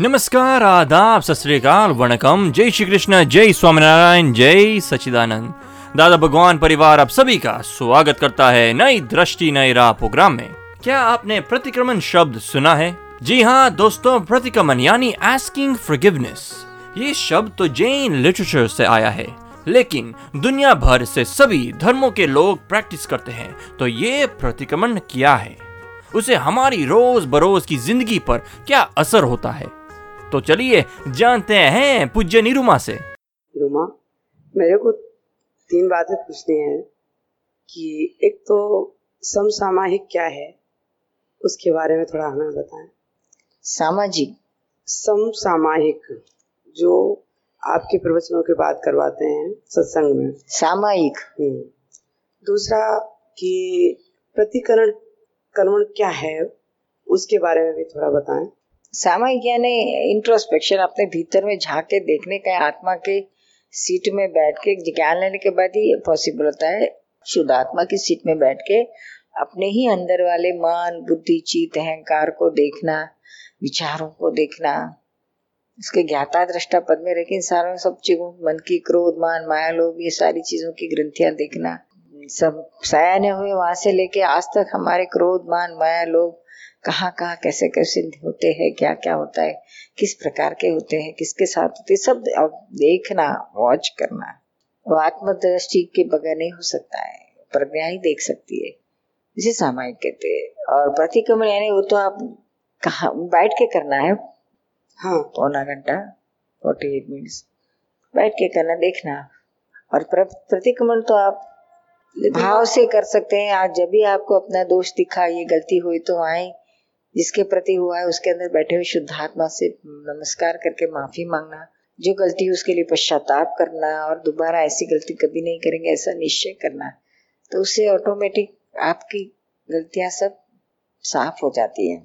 नमस्कार, आदाब, सत श्री अकाल, वणकम। जय श्री कृष्ण, जय स्वामीनारायण, जय सचिदानंद दादा भगवान परिवार, आप सभी का स्वागत करता है नई दृष्टि, नई राह प्रोग्राम में। क्या आपने प्रतिक्रमण शब्द सुना है? जी हाँ दोस्तों, प्रतिक्रमण यानी आस्किंग फॉरगिवनेस ये शब्द तो जैन लिटरेचर से आया है। लेकिन दुनिया भर से सभी धर्मों के लोग प्रैक्टिस करते हैं। तो ये प्रतिक्रमण क्या है? उसे हमारी रोज बरोज की ज़िंदगी पर क्या असर होता है? तो चलिए जानते हैं पूज्य निरुमा से। रुमा मेरे को तीन बातें पूछनी है कि एक तो समसामाहिक क्या है? उसके बारे में थोड़ा हमें बताएँ। सामाजिक। समसामाहिक जो आपके प्रवचनों के बात करवाते हैं सत्संग में। सामायिक। हम्म। दूसरा कि प्रतिकरण कर्मण क्या है? उसके बारे में भी थोड़ा बताएँ। सामायिक यानी इंट्रोस्पेक्शन अपने भीतर में झाँक देखने का, आत्मा के सीट में बैठ के, ज्ञान लेने के बाद ही पॉसिबल होता है। शुद्ध आत्मा की सीट में बैठ के अपने ही अंदर वाले मन, बुद्धि, चित, अहंकार को देखना, विचारों को देखना, उसके ज्ञाता दृष्टा पद में लेकिन सारों सब चीज़ों, मन की क्रोध, मान, माया, लोभ, ये सारी चीज़ों की ग्रंथियाँ देखना। सब सयाने हुए वहाँ से लेके आज तक हमारे क्रोध, मान, माया, लोभ कहाँ कहाँ कैसे कैसे होते हैं क्या क्या होता है किस प्रकार के होते हैं किसके साथ होते सब देखना वॉच करना। वो आत्मदृष्टि के बगैर नहीं हो सकता है प्रज्ञा ही देख सकती है इसे सामायिक कहते हैं। और प्रतिक्रमण यानी वो तो आप कहा बैठ के करना है। हाँ। पौना घंटा फोर्टी एट मिनट्स बैठ के करना देखना। और प्र- प्रतिक्रमण तो आप भाव से कर सकते हैं। आज जब भी आपको अपना दोष दिखा ये गलती हुई तो आए। जिसके प्रति हुआ है उसके अंदर बैठे हुए शुद्धात्मा से नमस्कार करके माफ़ी मांगना जो गलती हुई उसके लिए पश्चाताप करना और दोबारा ऐसी गलती कभी नहीं करेंगे ऐसा निश्चय करना। तो उससे ऑटोमेटिक आपकी गलतियाँ सब साफ़ हो जाती है।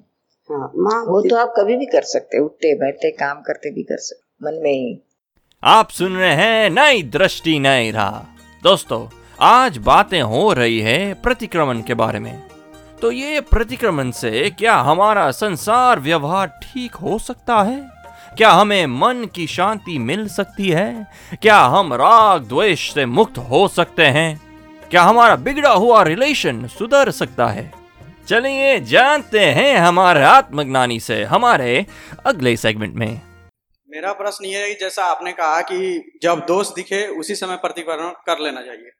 हाँ माँ वो तो आप कभी भी कर सकते हैं, उठते बैठते काम करते भी कर सकते मन में ही। आप सुन रहे हैं नई दृष्टि नई राह। दोस्तों आज बातें हो रही है प्रतिक्रमण के बारे में। तो ये प्रतिक्रमण से क्या हमारा संसार व्यवहार ठीक हो सकता है? क्या हमें मन की शांति मिल सकती है? क्या हम राग द्वेष से मुक्त हो सकते हैं? क्या हमारा बिगड़ा हुआ रिलेशन सुधर सकता है? चलिए जानते हैं हमारे आत्मज्ञानी से हमारे अगले सेगमेंट में। मेरा प्रश्न ये है जैसा आपने कहा कि जब दोष दिखे, उसी समय प्रतिकरण कर लेना चाहिए।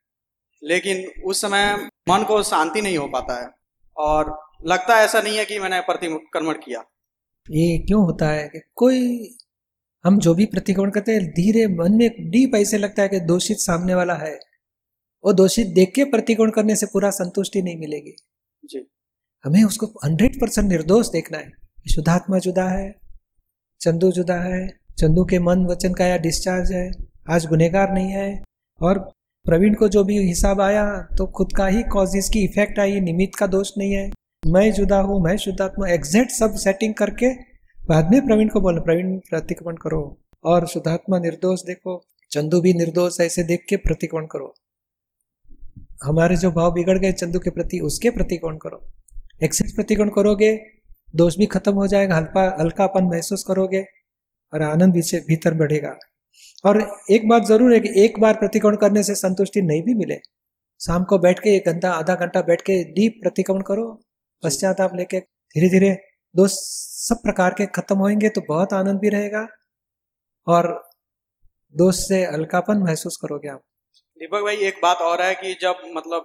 लेकिन उस समय मन को शांति नहीं हो पाता है। और लगता ऐसा नहीं है कि मैंने प्रतिक्रमण किया। ये क्यों होता है कि कोई हम जो भी प्रतिक्रमण करते हैं धीरे मन में डीप ऐसे लगता है कि दोषित सामने वाला है। वो दोषित देख के प्रतिक्रमण करने से पूरा संतुष्टि नहीं मिलेगी। जी। हमें उसको हंड्रेड परसेंट निर्दोष देखना है। शुद्धात्मा जुदा है चंदू जुदा है चंदू के मन वचन का या डिस्चार्ज है आज गुनेगार नहीं है और प्रवीण को जो भी हिसाब आया तो खुद का ही कॉजेस की इफ़ेक्ट आई, निमित्त का दोष नहीं है। मैं जुदा हूँ, मैं शुद्धात्मा एग्जैक्ट सब सेटिंग करके बाद में प्रवीण को बोलो, प्रवीण, प्रतिक्रमण करो और शुद्धात्मा निर्दोष देखो, चंदू भी निर्दोष, ऐसे देख के प्रतिक्रमण करो। हमारे जो भाव बिगड़ गए चंदू के प्रति, उसके प्रतिक्रमण करो। एक्सेस प्रतिक्रमण करोगे, दोष भी खत्म हो जाएगा, हल्का, हल्कापन महसूस करोगे और आनंद भी भीतर बढ़ेगा। और एक बात ज़रूर है कि एक बार प्रतिक्रमण करने से संतुष्टि नहीं भी मिले। शाम को बैठ के एक घंटा, आधा घंटा बैठ के डीप प्रतिक्रमण करो, पश्चात आप लेके धीरे धीरे दोष सब प्रकार के खत्म होंगे तो बहुत आनंद भी रहेगा और दोष से हल्कापन महसूस करोगे आप। दीपक भाई, एक बात और है कि जब मतलब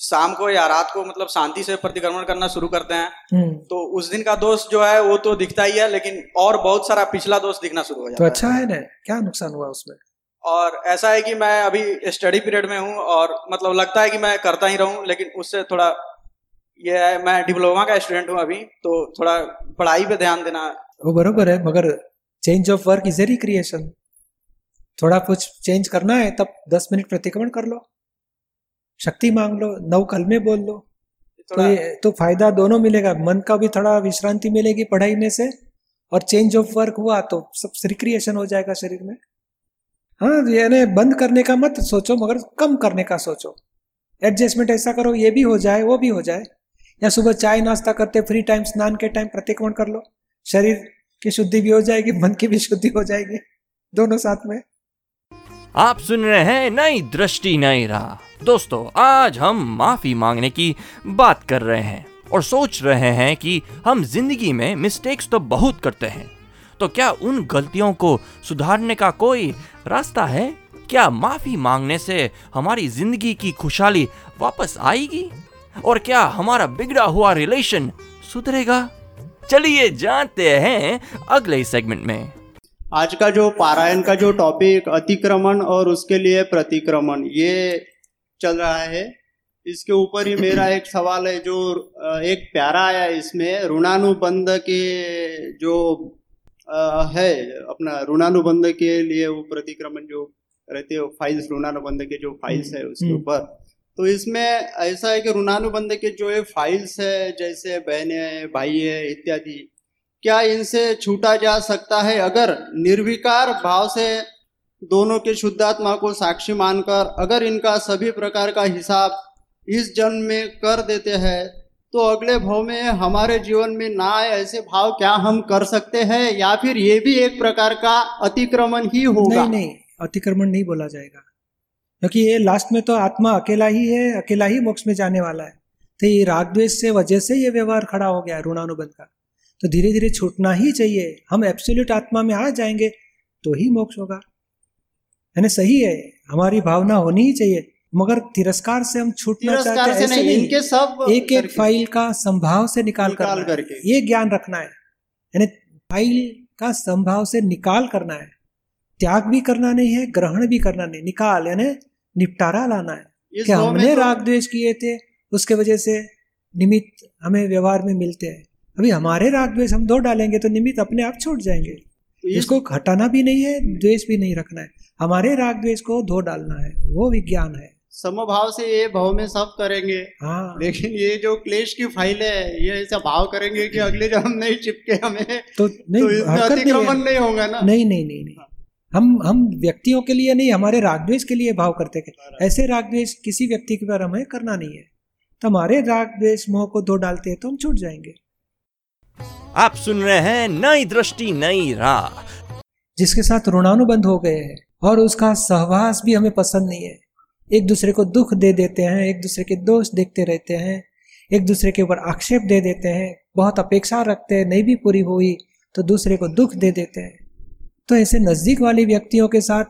शाम को या रात को मतलब शांति से प्रतिक्रमण करना शुरू करते हैं। हम्म। तो उस दिन का दोष जो है वो तो दिखता ही है लेकिन और बहुत सारा पिछला दोष दिखना शुरू हो जाता तो अच्छा है ना? क्या नुकसान हुआ उसमें? और ऐसा है कि मैं अभी स्टडी पीरियड में हूँ और मतलब लगता है कि मैं करता ही रहूँ लेकिन उससे थोड़ा ये है मैं डिप्लोमा का स्टूडेंट हूँ अभी तो थोड़ा पढ़ाई पे ध्यान देना वो बरोबर है मगर change of work is a recreation थोड़ा कुछ चेंज करना है तब दस मिनट प्रतिक्रमण कर लो। शक्ति मांग लो नव कल में बोल लो। तो ये तो फ़ायदा दोनों मिलेगा। मन का भी थोड़ा विश्रांति मिलेगी पढ़ाई में से और चेंज ऑफ़ वर्क हुआ तो सब रिक्रिएशन हो जाएगा शरीर में। हाँ यानी बंद करने का मत सोचो मगर कम करने का सोचो। एडजस्टमेंट ऐसा करो ये भी हो जाए वो भी हो जाए। या सुबह चाय नाश्ता करते फ्री टाइम स्नान के टाइम प्रतिक्रमण कर लो। शरीर की शुद्धि भी हो जाएगी मन की भी शुद्धि हो जाएगी दोनों साथ में। आप सुन रहे हैं नई दृष्टि, नई राह। दोस्तों, आज हम माफ़ी मांगने की बात कर रहे हैं और सोच रहे हैं कि हम ज़िंदगी में मिस्टेक्स तो बहुत करते हैं। तो क्या उन गलतियों को सुधारने का कोई रास्ता है? क्या माफ़ी मांगने से हमारी ज़िंदगी की खुशहाली वापस आएगी? और क्या हमारा बिगड़ा हुआ रिलेशन सुधरेगा? चलिए जानते हैं अगले सेगमेंट में। आज का जो पारायण का जो टॉपिक अतिक्रमण और उसके लिए प्रतिक्रमण ये चल रहा है इसके ऊपर ही मेरा एक सवाल है जो एक प्यारा आया इसमें ऋणानुबंध के जो है अपना ऋणानुबंध के लिए वो प्रतिक्रमण जो रहते हो फाइल्स ऋणानुबंध के जो फाइल्स है उसके हम्म। ऊपर तो इसमें ऐसा है कि ऋणानुबंध के जो ये फाइल्स है जैसे बहने भाई है इत्यादि क्या इनसे छूटा जा सकता है? अगर निर्विकार भाव से दोनों के शुद्धात्मा को साक्षी मानकर अगर इनका सभी प्रकार का हिसाब इस जन्म में कर देते हैं तो अगले भाव में हमारे जीवन में ना आए ऐसे भाव क्या हम कर सकते हैं? या फिर ये भी एक प्रकार का अतिक्रमण ही होगा? नहीं नहीं, अतिक्रमण नहीं बोला जाएगा। क्योंकि ये लास्ट में तो आत्मा अकेला ही है, अकेला ही मोक्ष में जाने वाला है। तो ये राग द्वेष से वजह से ये व्यवहार खड़ा हो गया है ऋणानुबंध का। तो धीरे धीरे छूटना ही चाहिए। हम एब्सोल्यूट आत्मा में आ जाएँगे तो ही मोक्ष होगा। है ना सही है हमारी भावना होनी ही चाहिए। मगर तिरस्कार से हम छूटना चाहते हैं ऐसे नहीं इनके सब एक एक फ़ाइल का संभाव से निकाल, निकाल करना करके। ये ज्ञान रखना है। यानी फ़ाइल का संभाव से निकाल करना है। त्याग भी करना नहीं है ग्रहण भी करना नहीं। निकाल यानी निपटारा लाना है। कि हमने तो- राग द्वेष किए थे उसके वजह से निमित्त हमें व्यवहार में मिलते हैं। अभी हमारे राग द्वेष हम दो डालेंगे तो निमित्त अपने आप छूट जाएँगे। तो इसको हटाना भी नहीं है द्वेष भी नहीं रखना है। हमारे राग द्वेष को धो डालना है वो विज्ञान है। समभाव से ये भाव में सब करेंगे। हाँ। लेकिन ये जो क्लेश की फ़ाइल है ये ऐसा भाव करेंगे कि अगले जन्म नहीं चिपके हमें तो नहीं तो हरकत नहीं। अतिक्रमण नहीं होगा ना? नहीं नहीं नहीं नहीं। हम हम व्यक्तियों के लिए नहीं हमारे रागद्वेष के लिए भाव करते हैं। ऐसे रागद्वेष किसी व्यक्ति के पर हमें करना नहीं है। तो हमारे रागद्वेष मोह को धो डालते हैं तो हम छूट जाएँगे। आप सुन रहे हैं नई दृष्टि, नई राह। जिसके साथ ऋणानुबंध हो गए हैं और उसका सहवास भी हमें पसंद नहीं है। एक दूसरे को दुख दे देते हैं, एक दूसरे के दोष देखते रहते हैं, एक दूसरे के ऊपर आक्षेप दे देते हैं, बहुत अपेक्षा रखते हैं, नहीं भी पूरी हुई तो दूसरे को दुख दे देते हैं। तो ऐसे नज़दीक वाले व्यक्तियों के साथ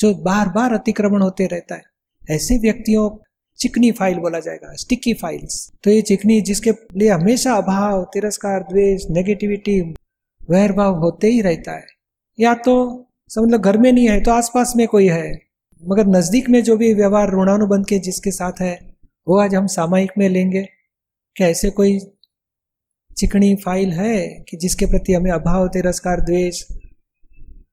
जो बार बार अतिक्रमण होते रहता है, ऐसे व्यक्तियों चिकनी फ़ाइल बोला जाएगा स्टिकी फाइल्स तो ये चिकनी जिसके लिए हमेशा अभाव, तिरस्कार, द्वेष नेगेटिविटी वैर भाव होते ही रहता है। या तो समझ लो घर में नहीं है तो आसपास में कोई है, मगर नज़दीक में जो भी व्यवहार ऋणानुबंध के जिसके साथ है, वो आज हम सामायिक में लेंगे। क्या ऐसे कोई चिकनी फ़ाइल है कि जिसके प्रति हमें अभाव, तिरस्कार, द्वेष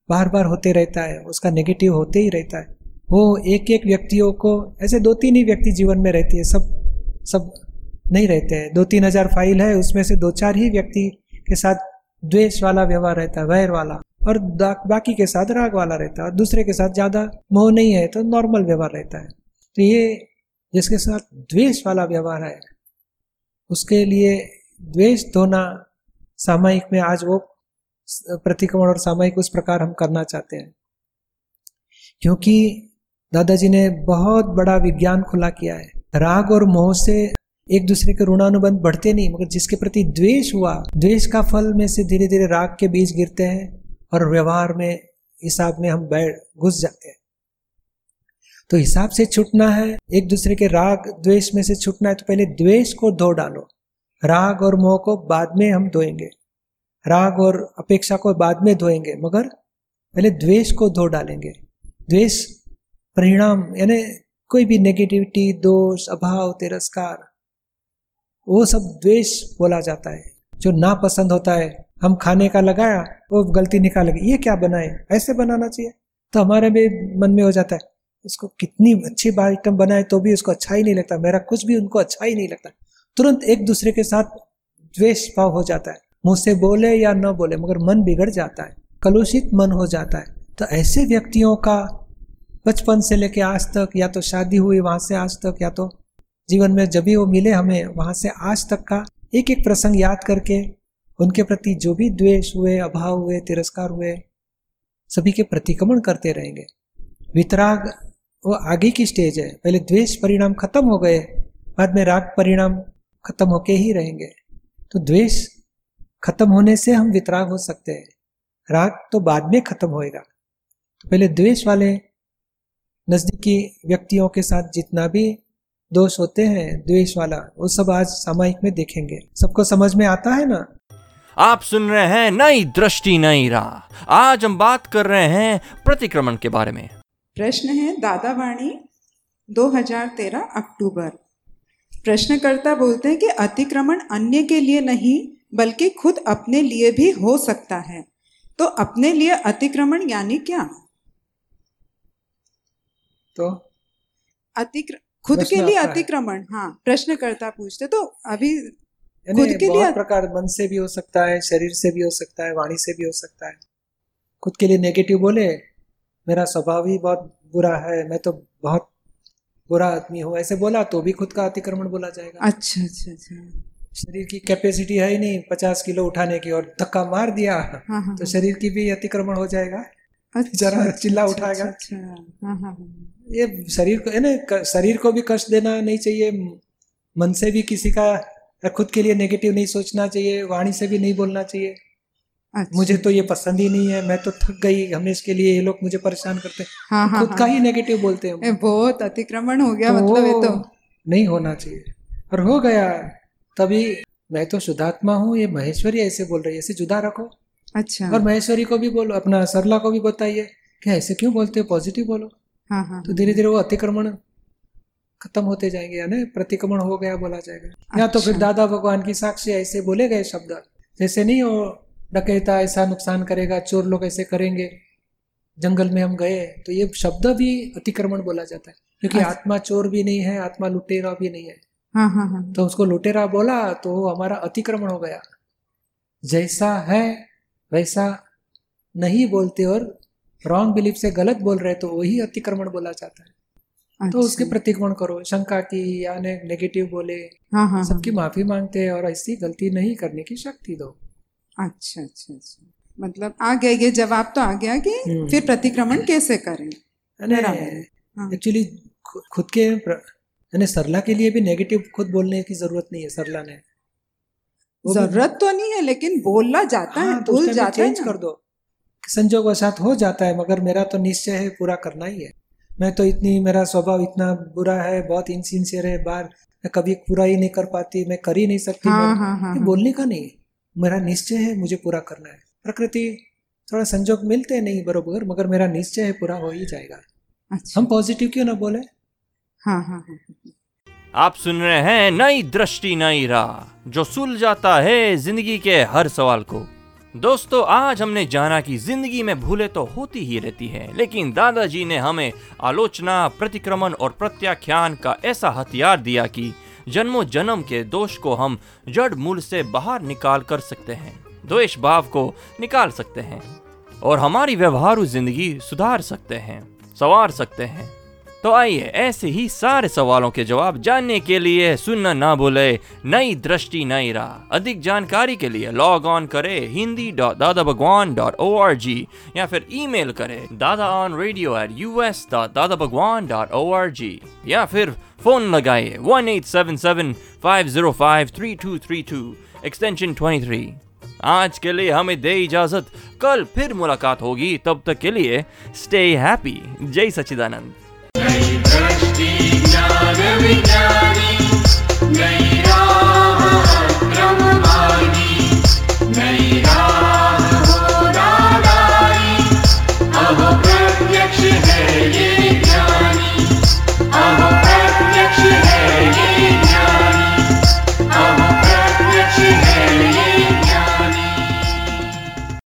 बार बार होते रहता है, उसका नेगेटिव होते ही रहता है? वो एक एक व्यक्तियों को, ऐसे दो तीन ही व्यक्ति जीवन में रहती है, सब सब नहीं रहते हैं। दो तीन हज़ार फ़ाइल है, उसमें से दो चार ही व्यक्ति के साथ द्वेष वाला व्यवहार रहता है, वैर वाला, और बाकी के साथ राग वाला रहता है, और दूसरे के साथ ज़्यादा मोह नहीं है तो नॉर्मल व्यवहार रहता है। तो ये जिसके साथ द्वेष वाला व्यवहार है, उसके लिए द्वेष धोना सामायिक में आज वो प्रतिक्रमण और सामायिक उस प्रकार हम करना चाहते हैं। क्योंकि दादाजी ने बहुत बड़ा विज्ञान खुला किया है। राग और मोह से एक दूसरे के ऋणानुबंध बढ़ते नहीं, मगर जिसके प्रति द्वेष हुआ, द्वेष का फल में से धीरे धीरे राग के बीज गिरते हैं और व्यवहार में हिसाब में हम बैठ, घुस जाते हैं। तो हिसाब से छूटना है, एक दूसरे के राग, द्वेष में से छूटना है तो पहले द्वेष को धो डालो। राग और मोह को बाद में हम धोएँगे। राग और अपेक्षा को बाद में धोएँगे, मगर पहले द्वेष को धो डालेंगे। द्वेष परिणाम, यानी कोई भी नेगेटिविटी दोष, अभाव, तिरस्कार, वो सब द्वेष बोला जाता है। जो ना पसंद होता है, हम खाने का लगाया, वो गलती निकाल गई ये क्या बनाए? ऐसे बनाना चाहिए। तो हमारे भी मन में हो जाता है उसको कितनी अच्छी आइटम बनाए तो भी उसको अच्छा ही नहीं लगता, मेरा कुछ भी उनको अच्छा ही नहीं लगता। तुरंत एक दूसरे के साथ द्वेष भाव हो जाता है। मुँह से बोले या न बोले, मगर मन बिगड़ जाता है, कलुषित मन हो जाता है। तो ऐसे व्यक्तियों का बचपन से लेके आज तक, या तो शादी हुई वहाँ से आज तक, या तो जीवन में जब भी वो मिले हमें वहाँ से आज तक का एक एक प्रसंग याद करके, उनके प्रति जो भी द्वेष हुए, अभाव हुए, तिरस्कार हुए, सभी के प्रतिक्रमण करते रहेंगे। वितराग वो आगे की स्टेज है। पहले द्वेष परिणाम खत्म हो गए, बाद में राग परिणाम खत्म होके ही रहेंगे। तो द्वेष खत्म होने से हम वितराग हो सकते हैं। राग तो बाद में खत्म होएगा। तो पहले द्वेष वाले नजदीकी व्यक्तियों के साथ जितना भी दोष होते हैं द्वेष वाला वो सब आज सामायिक में देखेंगे। सबको समझ में आता है ना? आप सुन रहे हैं नई दृष्टि नई राह। आज हम बात कर रहे हैं प्रतिक्रमण के बारे में। प्रश्न है दादावाणी 2013 अक्टूबर। प्रश्नकर्ता बोलते हैं कि अतिक्रमण अन्य के लिए नहीं बल्कि खुद अपने लिए भी हो सकता है। तो अपने लिए अतिक्रमण यानी क्या? तो अतिक्र खुद के लिए अतिक्रमण हाँ प्रश्नकर्ता पूछते तो अभी खुद के लिए प्रकार मन से भी हो सकता है शरीर से भी हो सकता है वाणी से भी हो सकता है। खुद के लिए नेगेटिव बोले मेरा स्वभाव ही बहुत बुरा है मैं तो बहुत बुरा आदमी हूँ ऐसे बोला तो भी खुद का अतिक्रमण बोला जाएगा। अच्छा अच्छा अच्छा। शरीर की कैपेसिटी है ही नहीं पचास किलो उठाने की और धक्का मार दिया हाँ हाँ तो शरीर की भी अतिक्रमण हो जाएगा। अच्छा, जरा अच्छा, चिल्ला अच्छा, उठाएगा। अच्छा, अच्छा, हाँ हाँ हाँ। ये शरीर को है ना शरीर को भी कष्ट देना नहीं चाहिए मन से भी किसी का खुद के लिए नेगेटिव नहीं सोचना चाहिए वाणी से भी नहीं बोलना चाहिए। अच्छा, मुझे तो ये पसंद ही नहीं है मैं तो थक गई हमेशा के लिए ये लोग मुझे परेशान करते हैं। हाँ हाँ खुद का हाँ। ही नेगेटिव बोलते हैं बहुत अतिक्रमण हो गया तो मतलब ये तो नहीं होना चाहिए। और हो गया तभी मैं तो शुद्धात्मा हूँ ये महेश्वरी ऐसे बोल रही है ऐसे जुदा रखो। अच्छा। और महेश्वरी को भी बोलो अपना सरला को भी बताइए कि ऐसे क्यों बोलते हो? पॉजिटिव बोलो। हाँ हाँ। तो धीरे धीरे वो अतिक्रमण खत्म होते जाएँगे यानी प्रतिक्रमण हो गया बोला जाएगा। या तो फिर अच्छा। दादा भगवान की साक्षी ऐसे बोले गए शब्द। जैसे नहीं हो डकैता ऐसा नुकसान करेगा चोर लोग ऐसे करेंगे जंगल में हम गए तो ये शब्द भी अतिक्रमण बोला जाता है। क्योंकि अच्छा। आत्मा चोर भी नहीं है आत्मा लुटेरा भी नहीं है। हाँ हाँ हाँ। तो उसको लुटेरा बोला तो हमारा अतिक्रमण हो गया। जैसा है वैसा नहीं बोलते और रॉन्ग बिलीफ से गलत बोल रहे तो वही अतिक्रमण बोला जाता है। अच्छा। तो उसके प्रतिक्रमण करो शंका की या ने नेगेटिव बोले हाँ हाँ सबकी माफ़ी मांगते हैं और ऐसी गलती नहीं करने की शक्ति दो। अच्छा अच्छा अच्छा। मतलब आ गया ये जवाब तो आ गया कि। फिर प्रतिक्रमण कैसे करें? हाँ। एक्चुअली खुद के यानी सरला के लिए भी नेगेटिव खुद बोलने की ज़रूरत नहीं है सरला ने। ज़रूरत तो नहीं है लेकिन बोलना जाता है हाँ, तो भूल उसमें जाता है। कर दो। संजोग वशात हो जाता है मगर मेरा तो निश्चय है पूरा करना ही है। मैं तो इतनी मेरा स्वभाव इतना बुरा है बहुत इनसिंसियर है बार मैं कभी पूरा ही नहीं कर पाती मैं कर ही नहीं सकती हाँ हाँ हाँ ये हाँ। बोलने का नहीं। मेरा निश्चय है मुझे पूरा करना है। प्रकृति थोड़ा संजोग मिलते हैं नहीं बरोबर मगर मेरा निश्चय है पूरा हो ही जाएगा। अच्छा। हम पॉजिटिव क्यों ना बोले? हाँ हाँ हाँ। आप सुन रहे हैं नई दृष्टि, नई राह, जो सुल जाता है ज़िंदगी के हर सवाल को। दोस्तों, आज हमने जाना कि ज़िंदगी में भूले तो होती ही रहती है, लेकिन दादाजी ने हमें आलोचना, प्रतिक्रमण और प्रत्याख्यान का ऐसा हथियार दिया कि जन्मों जन्म के दोष को हम जड़ मूल से बाहर निकाल कर सकते हैं, द्वेष भाव को निकाल सकते हैं, और हमारी व्यवहारू ज़िंदगी सुधार सकते हैं, संवार सकते हैं। तो आइए, ऐसे ही सारे सवालों के जवाब जानने के लिए सुनना ना भूले, नई दृष्टि, नई राह। अधिक जानकारी के लिए लॉग ऑन करे Hindi dot Dada Bhagwan dot O R G या फिर ईमेल करे Dada on radio at U S dot Dada Bhagwan dot O R G या फिर फ़ोन लगाइए one eight seven seven five zero five three two three two extension twenty three आज के लिए हमें दे इजाज़त। कल फिर मुलाकात होगी। तब तक के लिए स्टे हैप्पी जय सच्चिदानंद। nod, every nod.